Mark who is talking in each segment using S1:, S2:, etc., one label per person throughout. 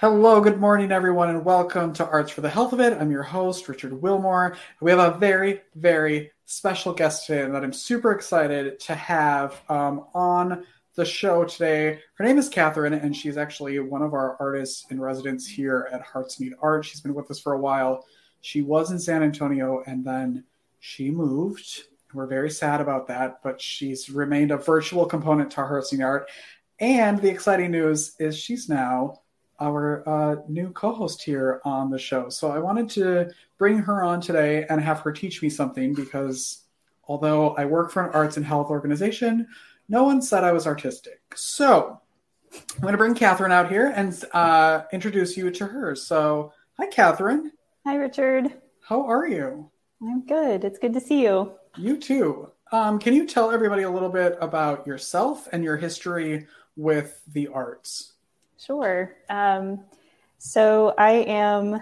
S1: Hello, good morning, everyone, and welcome to Arts for the Health of It. I'm your host, Richard Wilmore. We have a very, very special guest today that I'm super excited to have um, on the show today. Her name is Catherine, and she's actually one of our artists in residence here at Hearts Need Art. She's been with us for a while. She was in San Antonio, and then she moved. We're very sad about that, but she's remained a virtual component to Hearts Need Art. And the exciting news is she's now our uh, new co-host here on the show. So I wanted to bring her on today and have her teach me something because although I work for an arts and health organization, no one said I was artistic. So I'm going to bring Catherine out here and uh, introduce you to her. So hi, Catherine.
S2: Hi, Richard.
S1: How are you?
S2: I'm good. It's good to see you.
S1: You too. Um, can you tell everybody a little bit about yourself and your history with the arts?
S2: Sure. Um, so I am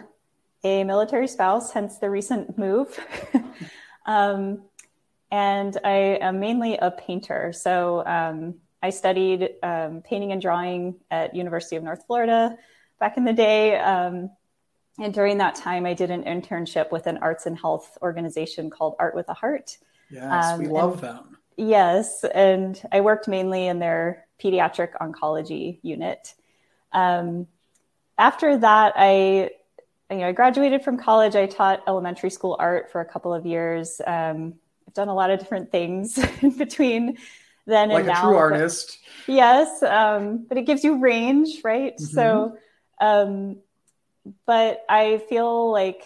S2: a military spouse, hence the recent move. um, and I am mainly a painter. So um, I studied um, painting and drawing at University of North Florida back in the day. Um, and during that time, I did an internship with an arts and health organization called Art with a Heart.
S1: Yes, we um, love them.
S2: Yes, and I worked mainly in their pediatric oncology unit. Um, after that, I you know I graduated from college. I taught elementary school art for a couple of years. Um, I've done a lot of different things in between then
S1: like
S2: and now.
S1: Like a true artist.
S2: But, yes, um, but it gives you range, right? Mm-hmm. So, um, but I feel like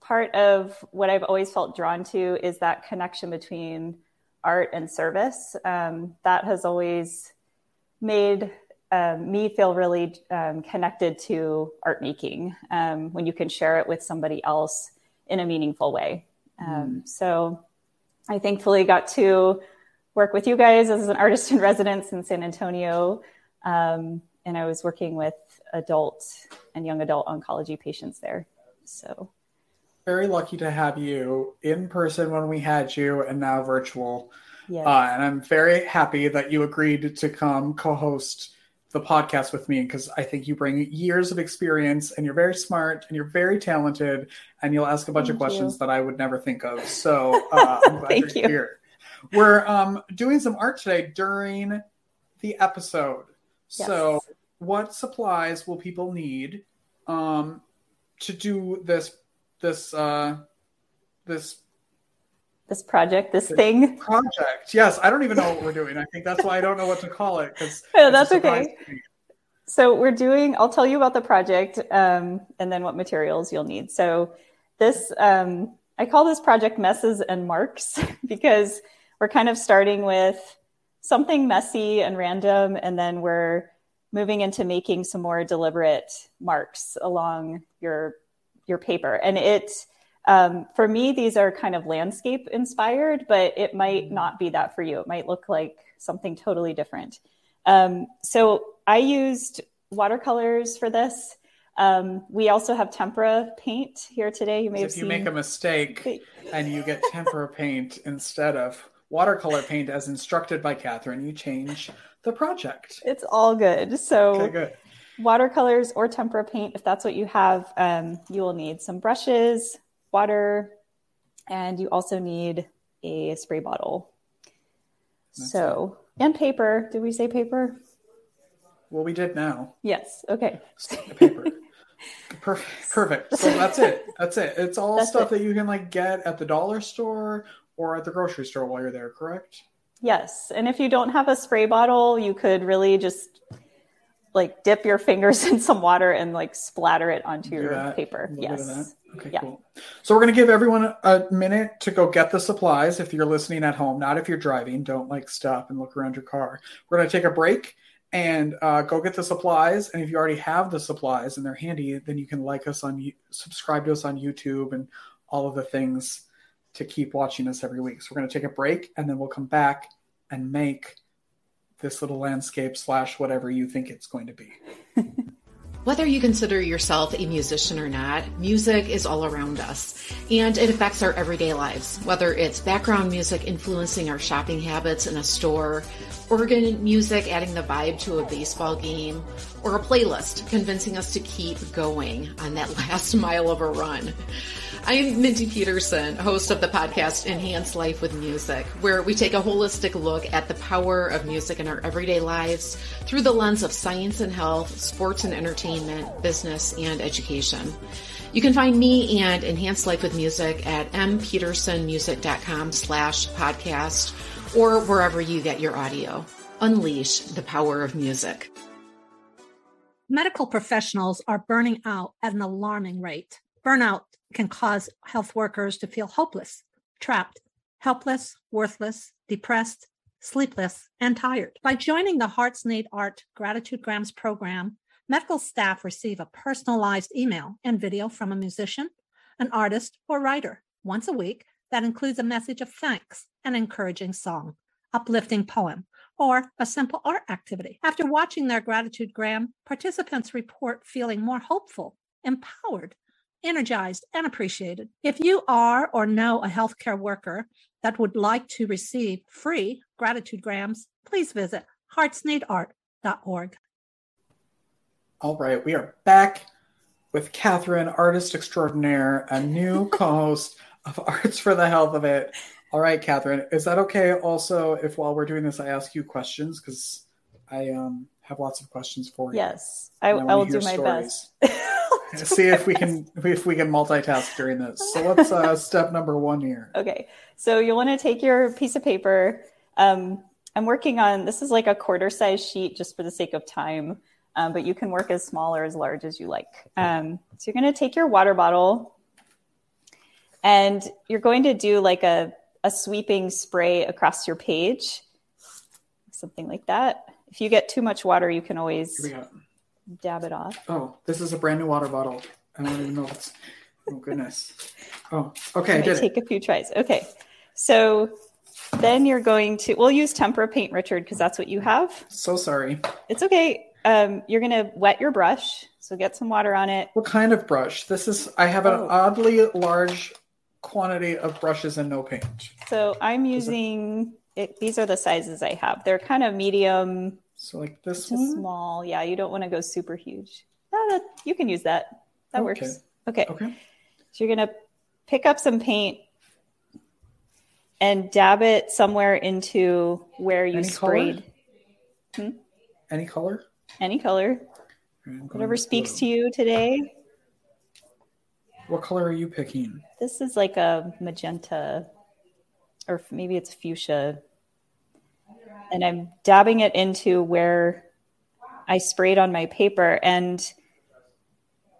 S2: part of what I've always felt drawn to is that connection between art and service. Um, that has always made um, me feel really um, connected to art making um, when you can share it with somebody else in a meaningful way. Mm. So I thankfully got to work with you guys as an artist in residence in San Antonio. Um, and I was working with adult and young adult oncology patients there. So
S1: very lucky to have you in person when we had you and now virtual. Yes. Uh, and I'm very happy that you agreed to come co host the podcast with me because I think you bring years of experience and you're very smart and you're very talented and you'll ask a bunch Thank of questions you. that I would never think of. So uh, I'm glad Thank you're you. here. We're um, doing some art today during the episode. Yes. So, what supplies will people need um, to do this this uh, this
S2: this project, this, this thing.
S1: Project. Yes, I don't even know what we're doing. I think that's why I don't know what to call it because
S2: yeah, that's okay. So we're doing. I'll tell you about the project um, and then what materials you'll need. So this, um, I call this project messes and marks because we're kind of starting with something messy and random, and then we're moving into making some more deliberate marks along your your paper, and it um, for me, these are kind of landscape inspired, but it might mm-hmm. not be that for you. It might look like something totally different. Um, so I used watercolors for this. Um, we also have tempera paint here today. You may
S1: have
S2: if
S1: you make a mistake and you get tempera paint instead of watercolor paint as instructed by Catherine, you change the project.
S2: It's all good. So
S1: okay, good.
S2: watercolors or tempera paint, if that's what you have, um, you will need some brushes, water, and you also need a spray bottle. That's so, it. and paper. Did we say paper?
S1: Well, we did now.
S2: Yes. Okay.
S1: paper. Perfect. Perfect. So that's it. That's it. It's all that's stuff it. that you can like get at the dollar store or at the grocery store while you're there, correct?
S2: Yes. And if you don't have a spray bottle, you could really just like dip your fingers in some water and like splatter it onto your paper. Yes.
S1: Okay, yeah. cool. So we're going to give everyone a minute to go get the supplies if you're listening at home, not if you're driving. Don't like stop and look around your car. We're going to take a break and uh, go get the supplies. And if you already have the supplies and they're handy, then you can like us on, subscribe to us on YouTube and all of the things to keep watching us every week. So we're going to take a break and then we'll come back and make this little landscape slash whatever you think it's going to be.
S3: Whether you consider yourself a musician or not, music is all around us and it affects our everyday lives. Whether it's background music influencing our shopping habits in a store, organ music adding the vibe to a baseball game, or a playlist convincing us to keep going on that last mile of a run. I'm Mindy Peterson, host of the podcast Enhance Life with Music, where we take a holistic look at the power of music in our everyday lives through the lens of science and health, sports and entertainment, business, and education. You can find me and Enhance Life with Music at mpetersonmusic.com slash podcast or wherever you get your audio. Unleash the power of music.
S4: Medical professionals are burning out at an alarming rate. Burnout can cause health workers to feel hopeless, trapped, helpless, worthless, depressed, sleepless, and tired. By joining the Hearts Need Art Gratitude Grams program, medical staff receive a personalized email and video from a musician, an artist, or writer once a week that includes a message of thanks, an encouraging song, uplifting poem, or a simple art activity. After watching their gratitude gram, participants report feeling more hopeful, empowered, energized, and appreciated. If you are or know a healthcare worker that would like to receive free gratitude grams, please visit heartsneedart.org.
S1: All right, we are back with Catherine, artist extraordinaire, a new co host of Arts for the Health of It. All right, Catherine, is that okay also if while we're doing this, I ask you questions? Because I um, have lots of questions for you.
S2: Yes, I, I, I will do my stories.
S1: best. See if we can if we can multitask during this. So what's uh, step number one here?
S2: Okay, so you'll want to take your piece of paper. Um, I'm working on this is like a quarter size sheet just for the sake of time, um, but you can work as small or as large as you like. Um, so you're going to take your water bottle and you're going to do like a, a sweeping spray across your page, something like that. If you get too much water, you can always dab it off.
S1: Oh, this is a brand new water bottle. I don't even know what's. Oh goodness. Oh, okay.
S2: Take it. a few tries. Okay, so then you're going to. We'll use tempera paint, Richard, because that's what you have.
S1: So sorry.
S2: It's okay. Um, you're going to wet your brush. So get some water on it.
S1: What kind of brush? This is. I have an oh. oddly large quantity of brushes and no paint.
S2: So I'm using. It, these are the sizes I have. They're kind of medium
S1: so like this one?
S2: Small. Yeah, you don't want to go super huge. No, that, you can use that. That okay. works. Okay.
S1: Okay.
S2: So you're going to pick up some paint and dab it somewhere into where you Any sprayed.
S1: Hmm? Any color?
S2: Any color. Whatever speaks blue. to you today.
S1: What color are you picking?
S2: This is like a magenta, or maybe it's fuchsia and I'm dabbing it into where I sprayed on my paper. And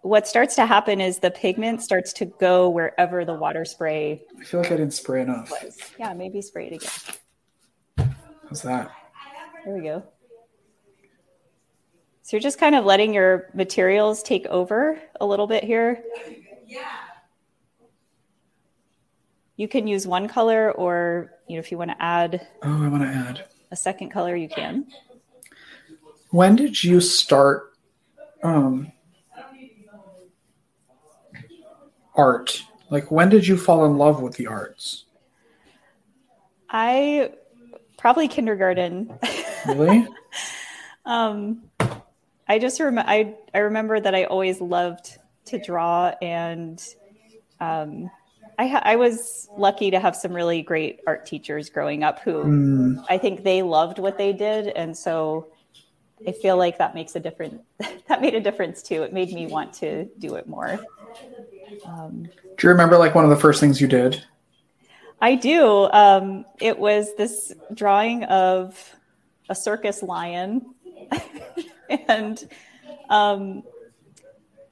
S2: what starts to happen is the pigment starts to go wherever the water spray.
S1: I feel like I didn't spray enough.
S2: Was. Yeah, maybe spray it again.
S1: How's that?
S2: There we go. So you're just kind of letting your materials take over a little bit here. Yeah. You can use one color or you know if you want to add
S1: Oh, I want to add
S2: a second color, you can.
S1: When did you start um, art? Like, when did you fall in love with the arts?
S2: I probably kindergarten.
S1: Really?
S2: um, I just remember I I remember that I always loved to draw and um, I, ha- I was lucky to have some really great art teachers growing up who mm. I think they loved what they did, and so I feel like that makes a difference. that made a difference too. It made me want to do it more.
S1: Um, do you remember like one of the first things you did?
S2: I do. Um, it was this drawing of a circus lion, and um,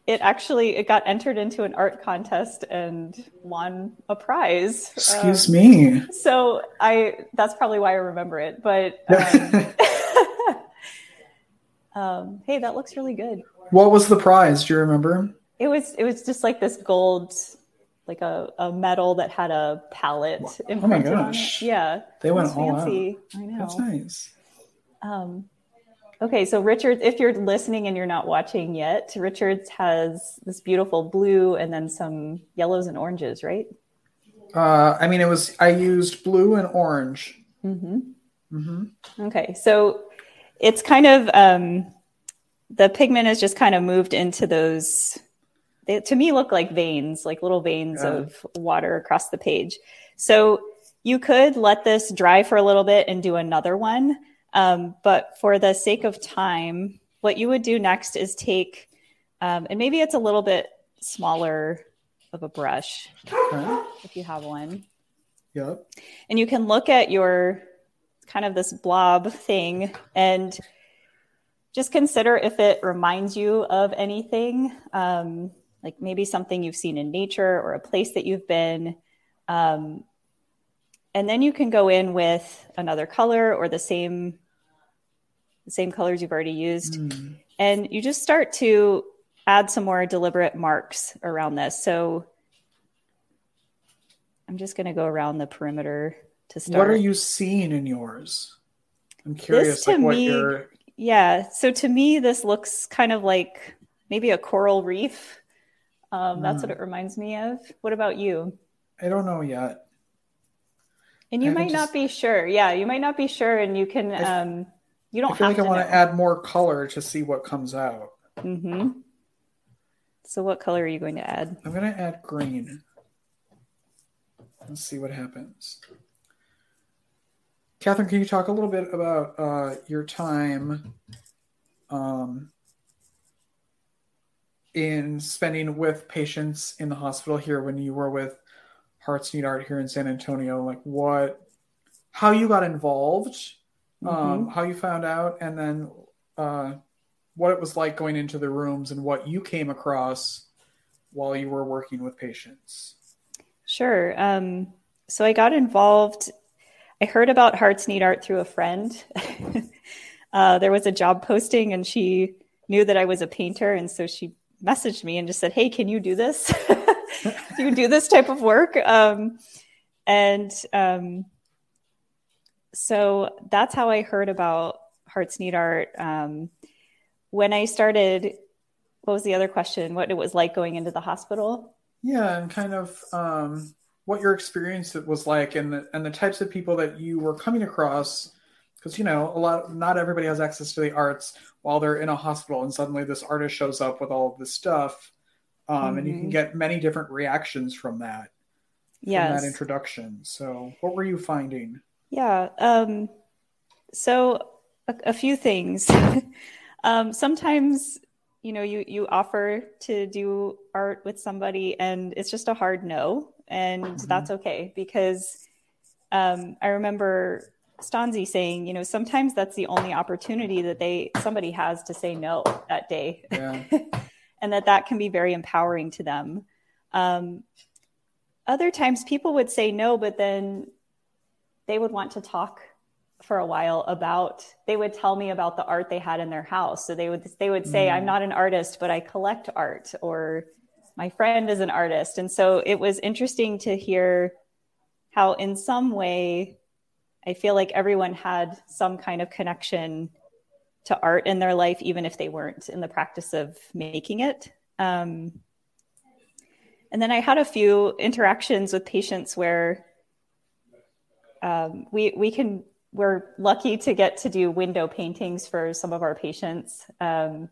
S2: it actually it got entered into an art contest and won a prize.
S1: Excuse um, me.
S2: So I that's probably why I remember it. But um, um, hey, that looks really good.
S1: What was the prize? Do you remember?
S2: It was it was just like this gold, like a, a medal that had a palette. In it.
S1: Oh my gosh!
S2: Yeah,
S1: they went all fancy.
S2: out. I know.
S1: That's nice.
S2: Um, Okay, so Richard, if you're listening and you're not watching yet, Richards has this beautiful blue and then some yellows and oranges, right?
S1: Uh, I mean, it was I used blue and orange.
S2: Mm-hmm. Mm-hmm. Okay, so it's kind of um, the pigment is just kind of moved into those they to me look like veins like little veins
S1: Yeah.
S2: of water across the page so you could let this dry for a little bit and do another one um, but for the sake of time what you would do next is take um, and maybe it's a little bit smaller of a brush
S1: Okay.
S2: if you have one
S1: Yep.
S2: and you can look at your kind of this blob thing and just consider if it reminds you of anything um, like maybe something you've seen in nature or a place that you've been um, and then you can go in with another color or the same the same colors you've already used
S1: Mm.
S2: and you just start to add some more deliberate marks around this so i'm just going to go around the perimeter to start
S1: What are you seeing in yours? I'm curious,
S2: to
S1: like what
S2: me-. Yeah. So to me, this looks kind of like maybe a coral reef. Um, that's what
S1: Mm.
S2: it reminds me of. What about you?
S1: I don't know yet.
S2: And you
S1: I
S2: might
S1: just-
S2: not be sure. Yeah, you might not be sure, and you can.
S1: I
S2: Um, you don't
S1: I feel like I want to add more color to see what comes out.
S2: hmm So, what color are you going to add?
S1: I'm gonna add green. Let's see what happens. Catherine, can you talk a little bit about uh, your time um, in spending with patients in the hospital here when you were with Hearts Need Art here in San Antonio? Like what, how you got involved, um, how you found out, and then uh, what it was like going into the rooms and what you came across while you were working with patients.
S2: Sure. Um, so I got involved. I heard about Hearts Need Art through a friend. uh, there was a job posting, and she knew that I was a painter, and so she messaged me and just said, "Hey, can you do this? do you do this type of work?" Um, and um, so that's how I heard about Hearts Need Art. Um, when I started, what was the other question? What it was like going into the hospital?
S1: Yeah, and kind of um, what your experience was like, and the, and the types of people that you were coming across, because you know a lot, not everybody has access to the arts while they're in a hospital, and suddenly this artist shows up with all of this stuff, um, and you can
S2: Mhm.
S1: get many different reactions from that, from
S2: Yes.
S1: that introduction. So, what were you finding?
S2: Yeah. Um, so a, a few things. um, sometimes, you know, you you offer to do art with somebody, and it's just a hard no, and
S1: Mhm.
S2: that's okay because um, I remember Stanzi saying, you know, sometimes that's the only opportunity that they somebody has to say no that day
S1: Yeah,
S2: and that that can be very empowering to them. Um, other times, people would say no, but then they would want to talk for a while about. They would tell me about the art they had in their house. So they would they would say,
S1: Mm.
S2: "I'm not an artist, but I collect art," or "My friend is an artist." And so it was interesting to hear how, in some way, I feel like everyone had some kind of connection to art in their life, even if they weren't in the practice of making it. Um, and then I had a few interactions with patients where um, we we can we're lucky to get to do window paintings for some of our patients. Um,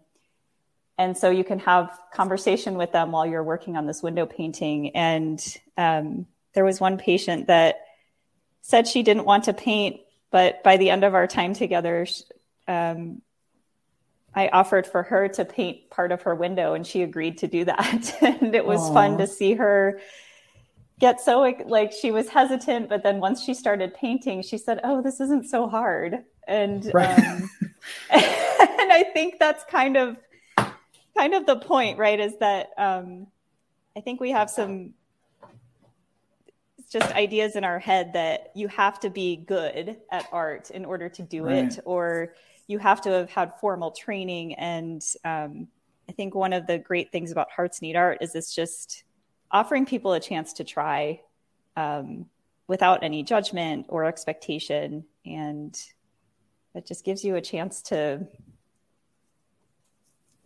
S2: and so you can have conversation with them while you're working on this window painting. And um, there was one patient that said she didn't want to paint, but by the end of our time together, um, I offered for her to paint part of her window, and she agreed to do that. and it was
S1: Aw.
S2: fun to see her get so like she was hesitant, but then once she started painting, she said, "Oh, this isn't so hard." And
S1: Right.
S2: um, and I think that's kind of kind of the point, right? Is that um, I think we have some just ideas in our head that you have to be good at art in order to do
S1: Right.
S2: it, or you have to have had formal training. And um, I think one of the great things about Hearts Need Art is it's just offering people a chance to try um, without any judgment or expectation. And it just gives you a chance to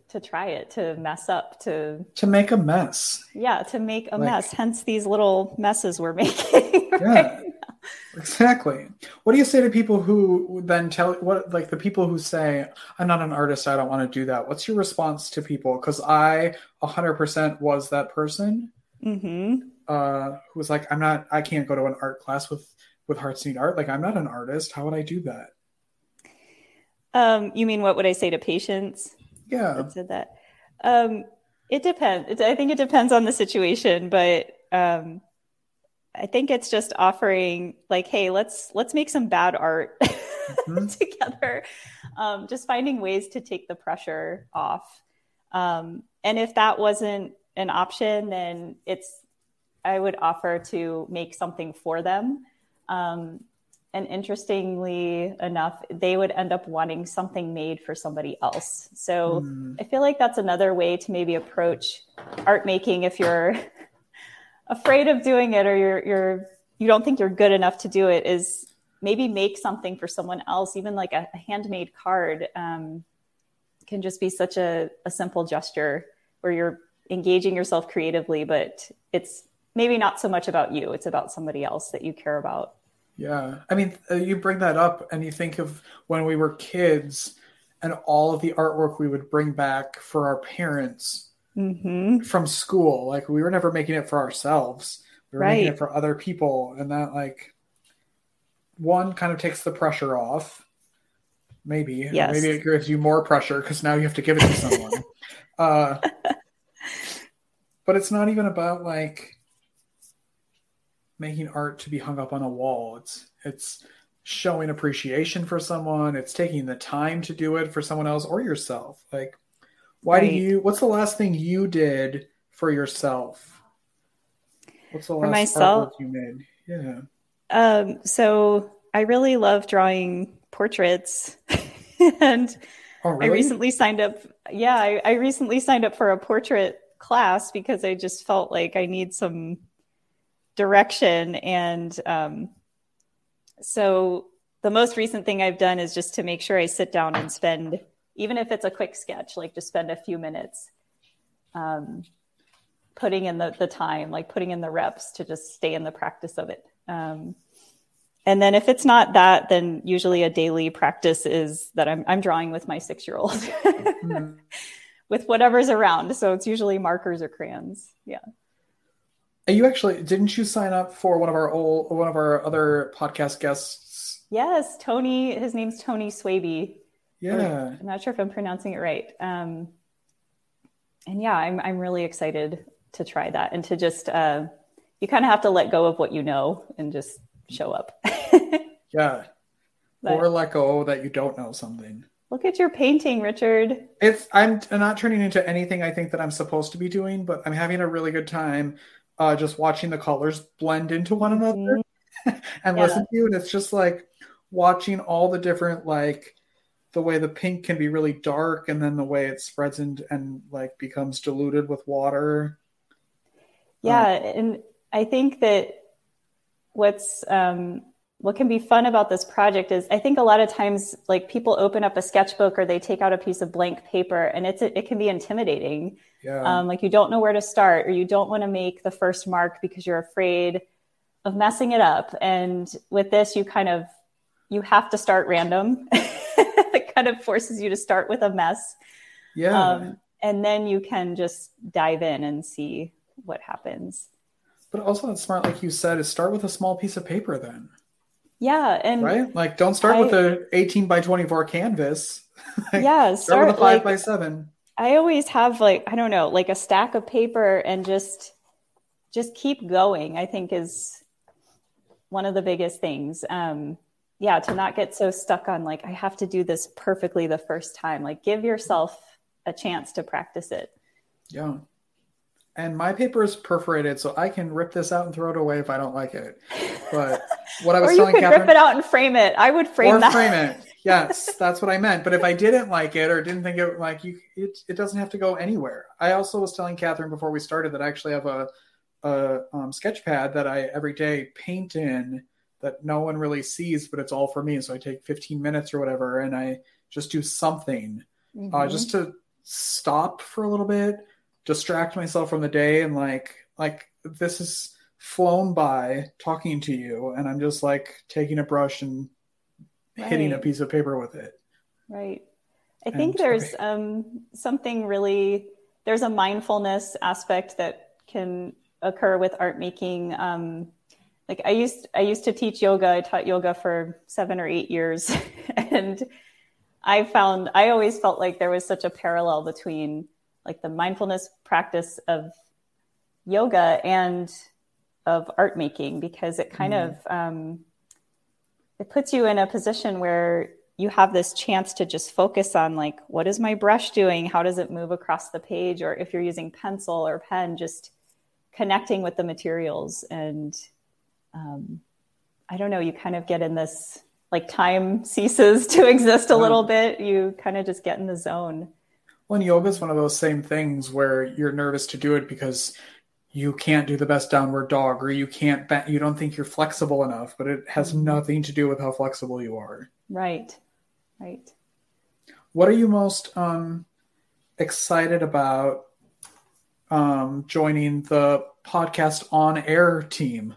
S2: to try it, to mess up, to
S1: to make a mess.
S2: yeah, to make a
S1: Like-
S2: mess. Hence these little messes we're making.
S1: Yeah.
S2: now.
S1: Exactly. What do you say to people who then tell what like the people who say I'm not an artist, I don't want to do that. What's your response to people? Because I 100% was that person
S2: Mm-hmm.
S1: uh, who was like, I'm not, I can't go to an art class with with Hearts Need Art. Like I'm not an artist. How would I do that?
S2: Um, you mean what would I say to patients
S1: Yeah.
S2: that said that? Um, it depends. It, I think it depends on the situation, but um, I think it's just offering like, hey, let's let's make some bad art
S1: Mhm.
S2: together. Um, just finding ways to take the pressure off. Um, and if that wasn't an option, then it's I would offer to make something for them. Um, and interestingly enough, they would end up wanting something made for somebody else. So
S1: Mm.
S2: I feel like that's another way to maybe approach art making if you're afraid of doing it or you're you're you don't think you're good enough to do it is maybe make something for someone else even like a, a handmade card um, can just be such a, a simple gesture where you're engaging yourself creatively but it's maybe not so much about you it's about somebody else that you care about
S1: Yeah. I mean, uh, you bring that up and you think of when we were kids and all of the artwork we would bring back for our parents
S2: hmm
S1: from school. Like we were never making it for ourselves. We were making it for other people. And that like one kind of takes the pressure off. Maybe.
S2: Yes.
S1: Maybe it gives you more pressure because now you have to give it to someone. uh, but it's not even about like making art to be hung up on a wall. It's it's showing appreciation for someone. It's taking the time to do it for someone else or yourself. Like, why
S2: Right.
S1: do you? What's the last thing you did for yourself? What's the last
S2: myself?
S1: artwork you made? Yeah.
S2: um, so i really love drawing portraits and
S1: Oh,
S2: I recently signed up. Yeah, I, I recently signed up for a portrait class because I just felt like I need some direction. And um, so the most recent thing I've done is just to make sure I sit down and spend, even if it's a quick sketch, like just spend a few minutes um, putting in the, the time, like putting in the reps to just stay in the practice of it. Um, and then if it's not that, then usually a daily practice is that I'm, I'm drawing with my six year old
S1: Hmm.
S2: with whatever's around. So it's usually markers or crayons. Yeah.
S1: You actually didn't you sign up for one of our old one of our other podcast guests?
S2: Yes. Tony, his name's Tony Swaby.
S1: Yeah.
S2: I'm not sure if I'm pronouncing it right. Um, and yeah, I'm, I'm really excited to try that and to just, uh, you kind of have to let go of what you know and just show up.
S1: Yeah.
S2: But
S1: or let go that you don't know something.
S2: look at your painting, Richard.
S1: It's I'm not turning into anything I think that I'm supposed to be doing, but I'm having a really good time uh, just watching the colors blend into one another and
S2: Yeah.
S1: listen to you. And it's just like watching all the different like the way the pink can be really dark and then the way it spreads and and like becomes diluted with water.
S2: Yeah, and I think that what's um, what can be fun about this project is I think a lot of times like people open up a sketchbook or they take out a piece of blank paper and it's it can be intimidating.
S1: Yeah.
S2: Um, like you don't know where to start or you don't want to make the first mark because you're afraid of messing it up. And with this, you kind of you have to start random. it kind of forces you to start with a mess.
S1: yeah.
S2: Um, and then you can just dive in and see what happens.
S1: but also it's smart, like you said, is start with a small piece of paper then.
S2: Yeah, and
S1: Right? Like don't start with a 18 by 24 canvas. Like,
S2: yeah,
S1: start
S2: start
S1: with a five
S2: like
S1: by seven.
S2: I always have like I don't know, like a stack of paper and just just keep going. I think is one of the biggest things. Um, yeah, to not get so stuck on like I have to do this perfectly the first time. Like give yourself a chance to practice it.
S1: Yeah. And my paper is perforated, so I can rip this out and throw it away if I don't like it. But what I was
S2: Or you
S1: telling
S2: could
S1: Catherine,
S2: rip it out and frame it. I would frame that.
S1: or
S2: that.
S1: frame it. Yes, that's what I meant. But if I didn't like it or didn't think it like you, it it doesn't have to go anywhere. I also was telling Catherine before we started that I actually have a a um, sketch pad that I every day paint in that no one really sees, but it's all for me. So I take 15 minutes or whatever, and I just do something uh,
S2: Mhm.
S1: just to stop for a little bit, distract myself from the day, and like like this is flown by talking to you, and I'm just like taking a brush and hitting a piece of paper with it.
S2: Right. I
S1: And
S2: think there's um, something really, there's a mindfulness aspect that can occur with art making. Um, like I used, I used to teach yoga. I taught yoga for seven or eight years. and I found, I always felt like there was such a parallel between like the mindfulness practice of yoga and of art making because it kind
S1: Mhm.
S2: of, um, it puts you in a position where you have this chance to just focus on like what is my brush doing? How does it move across the page? Or if you're using pencil or pen just connecting with the materials and um, i don't know you kind of get in this like time ceases to exist a little bit. You kind of just get in the zone
S1: Well, yoga is one of those same things where you're nervous to do it because you can't do the best downward dog or you can't bend, you don't think you're flexible enough, but it has
S2: Mhm.
S1: nothing to do with how flexible you are.
S2: right right
S1: What are you most um, excited about um, joining the podcast on air team?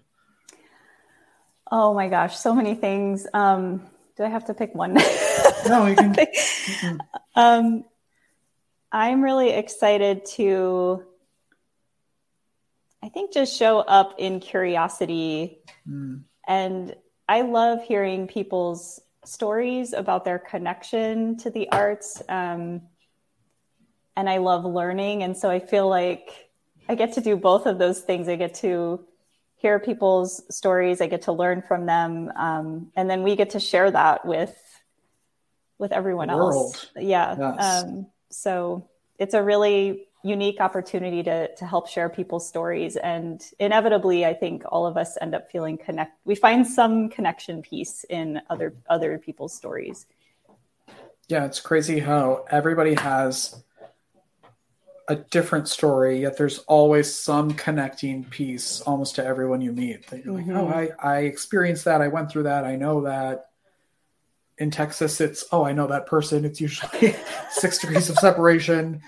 S2: oh my gosh so many things um, do i have to pick one
S1: No, you can. Mhm.
S2: um, I'm really excited to, I think, just show up in curiosity.
S1: Mm.
S2: And I love hearing people's stories about their connection to the arts. Um, and I love learning. And so I feel like I get to do both of those things. I get to hear people's stories, I get to learn from them. Um, and then we get to share that with with everyone else. Yeah.
S1: Yes.
S2: Um, so it's a really unique opportunity to to help share people's stories, and inevitably, I think all of us end up feeling connect. We find some connection piece in other other people's stories.
S1: Yeah, it's crazy how everybody has a different story, yet there's always some connecting piece almost to everyone you meet. That you're
S2: Mhm.
S1: like, oh, I, I experienced that. I went through that. I know that. In Texas, it's, oh, I know that person. It's usually six degrees of separation.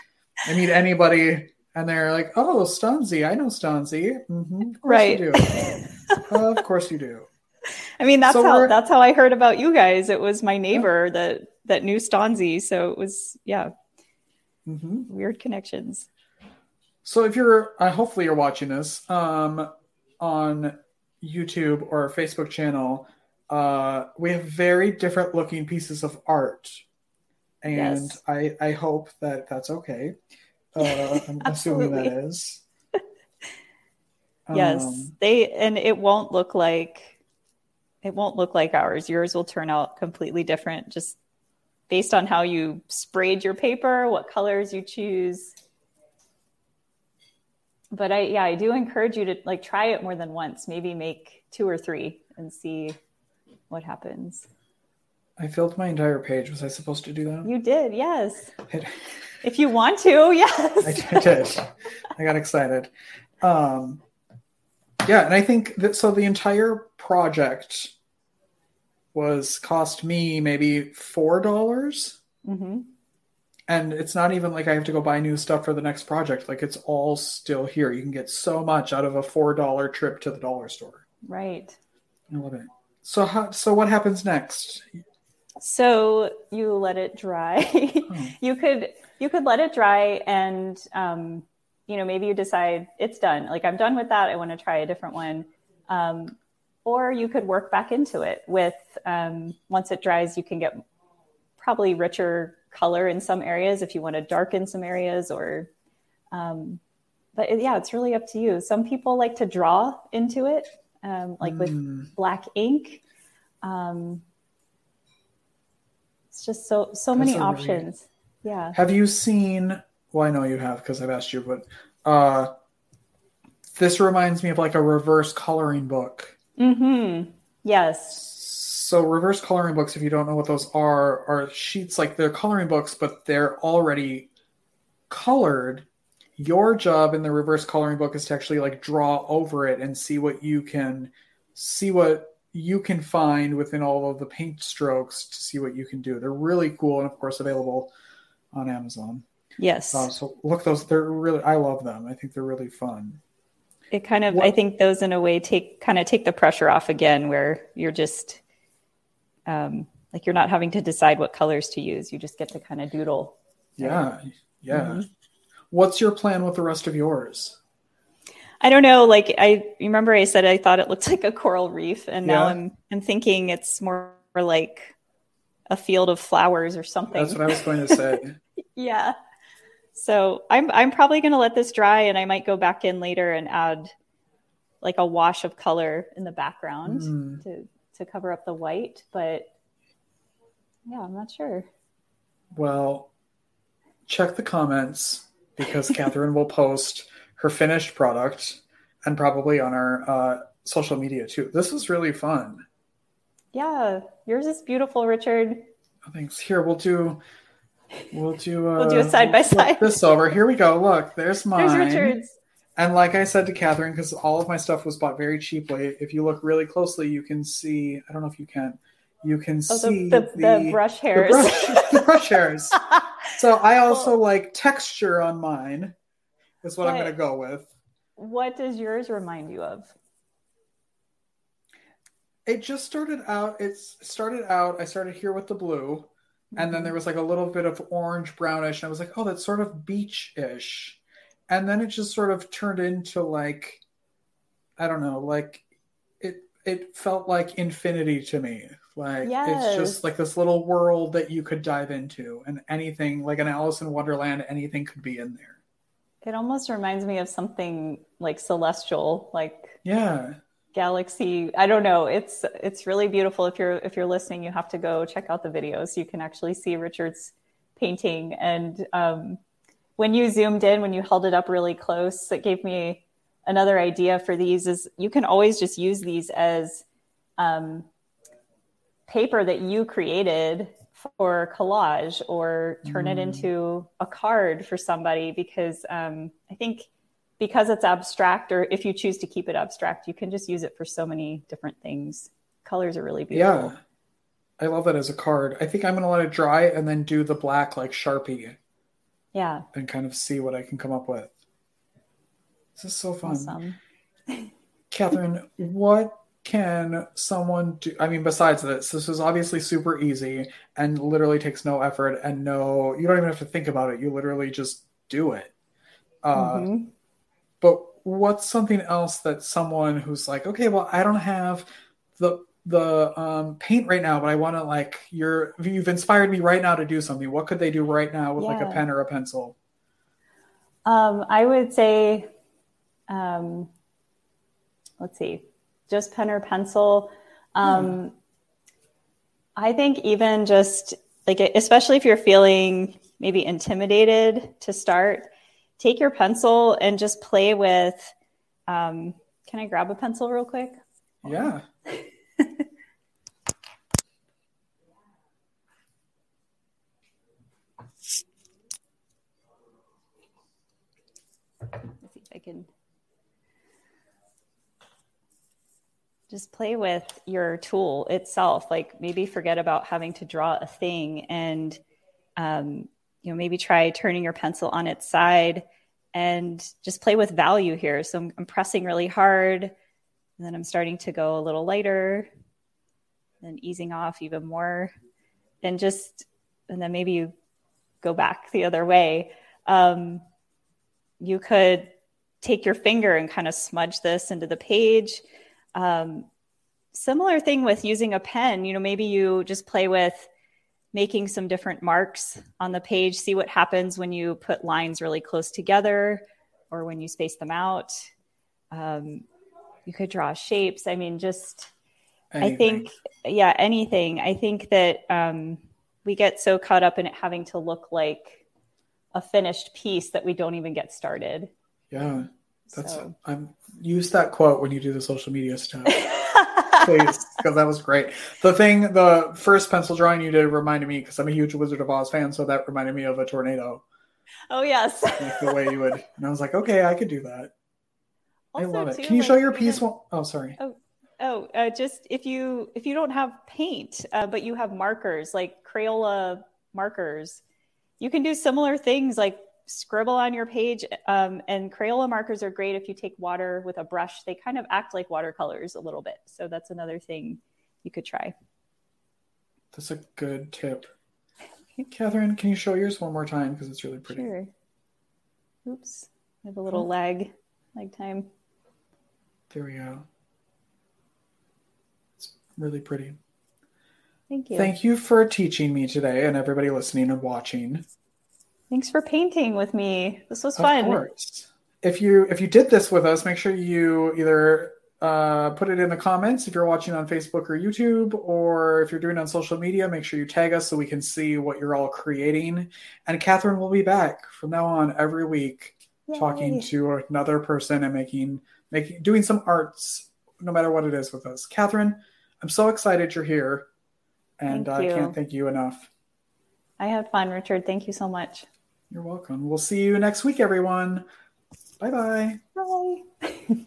S1: I meet anybody and they're like, oh, Stanzi. I know Stanzi. hmm
S2: Right.
S1: you do. of course you do.
S2: I mean, that's
S1: So
S2: how that's how I heard about you guys. It was my neighbor that that knew Stanzi, so it was yeah,
S1: hmm
S2: weird connections.
S1: So if you're, uh, hopefully you're watching this um, on YouTube or Facebook channel, uh, we have very different looking pieces of art, and
S2: Yes.
S1: I I hope that that's okay. Uh, I'm assuming that is.
S2: Yes,
S1: Um,
S2: they and it won't look like it won't look like ours. Yours will turn out completely different, just based on how you sprayed your paper, what colors you choose. But I yeah, I do encourage you to like try it more than once. Maybe make two or three and see what happens.
S1: I filled my entire page. Was I supposed to do that?
S2: You did, yes. If you want to, yes.
S1: I did. I got excited. Um, yeah, and I think that so the entire project was cost me maybe four dollars,
S2: hmm
S1: and it's not even like I have to go buy new stuff for the next project. Like it's all still here. You can get so much out of a four dollar trip to the dollar store.
S2: Right.
S1: I love it. So how? So what happens next?
S2: So you let it dry.
S1: Oh.
S2: you could you could let it dry and um, you know maybe you decide it's done. Like I'm done with that. I want to try a different one. Um, or you could work back into it with um, once it dries, you can get probably richer color in some areas if you want to darken some areas or um, but yeah, it's really up to you. Some people like to draw into it, um, like with
S1: Mm,
S2: black ink. Um, it's just so so
S1: That's
S2: many
S1: really-
S2: options. Yeah.
S1: Have you seen? Well, I know you have because I've asked you, but uh, this reminds me of like a reverse coloring book.
S2: Hmm. Yes.
S1: So reverse coloring books, if you don't know what those are, are sheets like they're coloring books, but they're already colored. Your job in the reverse coloring book is to actually like draw over it and see what you can see what you can find within all of the paint strokes to see what you can do. They're really cool and of course available on Amazon.
S2: Yes.
S1: Uh, so look those they're really I love them. I think they're really fun.
S2: it kind of what? i think those in a way take kind of take the pressure off again where you're just um, like you're not having to decide what colors to use you just get to kind of doodle
S1: yeah yeah mm-hmm. What's your plan with the rest of yours
S2: i don't know like i remember i said i thought it looked like a coral reef and now yeah. i'm i'm thinking it's more like a field of flowers or something
S1: that's what i was going to say
S2: yeah so I'm I'm probably going to let this dry, and I might go back in later and add like a wash of color in the background mm. to to cover up the white. But yeah, I'm not sure.
S1: Well, check the comments because Catherine will post her finished product and probably on our uh, social media too. This was really fun.
S2: Yeah, yours is beautiful, Richard.
S1: Oh, thanks. Here, we'll do We'll do.
S2: Uh, we'll do a side by side.
S1: This over. Here we go. Look, there's mine. There's Richard's. And like I said to Catherine, because all of my stuff was bought very cheaply, if you look really closely, you can see. I don't know if you can. You can oh, see
S2: the, the, the, brush hairs.
S1: The brush, the brush hairs. so I also well, like texture on mine. Is what, what I'm going to go with.
S2: What does yours remind you of?
S1: It just started out. It started out. I started here with the blue and then mm-hmm. there was like a little bit of orange brownish and i was like oh that's sort of beach-ish and then it just sort of turned into like i don't know like it it felt like infinity to me like yes. it's just like this little world that you could dive into and anything like an alice in wonderland anything could be in there.
S2: It almost reminds me of something like celestial like
S1: yeah.
S2: galaxy. I don't know. It's it's really beautiful. If you're if you're listening you have to go check out the videos. You can actually see richard's painting. And um, when you zoomed in when you held it up really close it gave me another idea for these is you can always just use these as um, paper that you created for collage or turn mm. it into a card for somebody because um, i think because it's abstract, or if you choose to keep it abstract, you can just use it for so many different things. Colors are really beautiful. Yeah.
S1: I love that as a card. I think I'm going to let it dry and then do the black like Sharpie.
S2: Yeah.
S1: And kind of see what I can come up with. This is so fun. Awesome. Catherine, what can someone do? I mean, besides this, this is obviously super easy and literally takes no effort and no, you don't even have to think about it. You literally just do it. Uh, mm-hmm. But what's something else that someone who's like, okay, well, I don't have the the um, paint right now, but I want to like you're you've inspired me right now to do something. What could they do right now with yeah. like a pen or a pencil?
S2: Um, I would say, um, let's see, just pen or pencil. Um, hmm. I think even just like, especially if you're feeling maybe intimidated to start, take your pencil and just play with. Um, can I grab a pencil real quick?
S1: Yeah.
S2: Let's see if I can just play with your tool itself. Like maybe forget about having to draw a thing and um, you know maybe try turning your pencil on its side and just play with value here so i'm, I'm pressing really hard and then i'm starting to go a little lighter then easing off even more and just and then maybe you go back the other way um, you could take your finger and kind of smudge this into the page um, similar thing with using a pen you know maybe you just play with making some different marks on the page, see what happens when you put lines really close together or when you space them out. Um, you could draw shapes. I mean, just, anything. I think, yeah, anything. I think that um, we get so caught up in it having to look like a finished piece that we don't even get started.
S1: Yeah. That's, so. I'm use that quote when you do the social media stuff. please, because that was great. The thing, the first pencil drawing you did reminded me because I'm a huge Wizard of Oz fan, so that reminded me of a tornado.
S2: Oh yes,
S1: like the way you would, and I was like, okay, I could do that. Also, I love it. Too, Can you like, show your piece? One? Oh, sorry.
S2: Oh, oh, uh, just if you if you don't have paint, uh, but you have markers like Crayola markers, you can do similar things like scribble on your page. Um, and Crayola markers are great if you take water with a brush. They kind of act like watercolors a little bit. So that's another thing you could try.
S1: That's a good tip. Catherine, can you show yours one more time because it's really pretty?
S2: Sure. Oops, I have a little lag, lag time.
S1: There we go. It's really pretty.
S2: Thank you.
S1: Thank you for teaching me today and everybody listening and watching.
S2: Thanks for painting with me. This was fun.
S1: Of course. If you if you did this with us, make sure you either uh, put it in the comments if you're watching on Facebook or YouTube, or if you're doing it on social media, make sure you tag us so we can see what you're all creating. And Catherine will be back from now on every week,
S2: Yay.
S1: talking to another person and making making doing some arts, no matter what it is, with us. Catherine, I'm so excited you're here, and I can't thank you enough.
S2: I had fun, Richard. Thank you so much.
S1: You're welcome. We'll see you next week, everyone. Bye bye.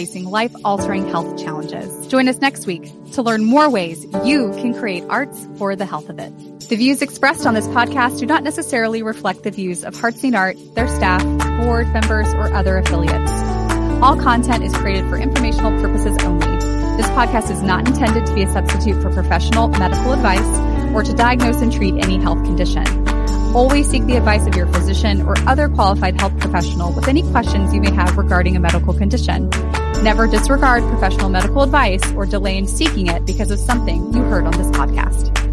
S5: facing life-altering health challenges. Join us next week to learn more ways you can create arts for the health of it. The views expressed on this podcast do not necessarily reflect the views of Hearts Art, their staff, board members, or other affiliates. All content is created for informational purposes only. This podcast is not intended to be a substitute for professional medical advice or to diagnose and treat any health condition. Always seek the advice of your physician or other qualified health professional with any questions you may have regarding a medical condition. Never disregard professional medical advice or delay in seeking it because of something you heard on this podcast.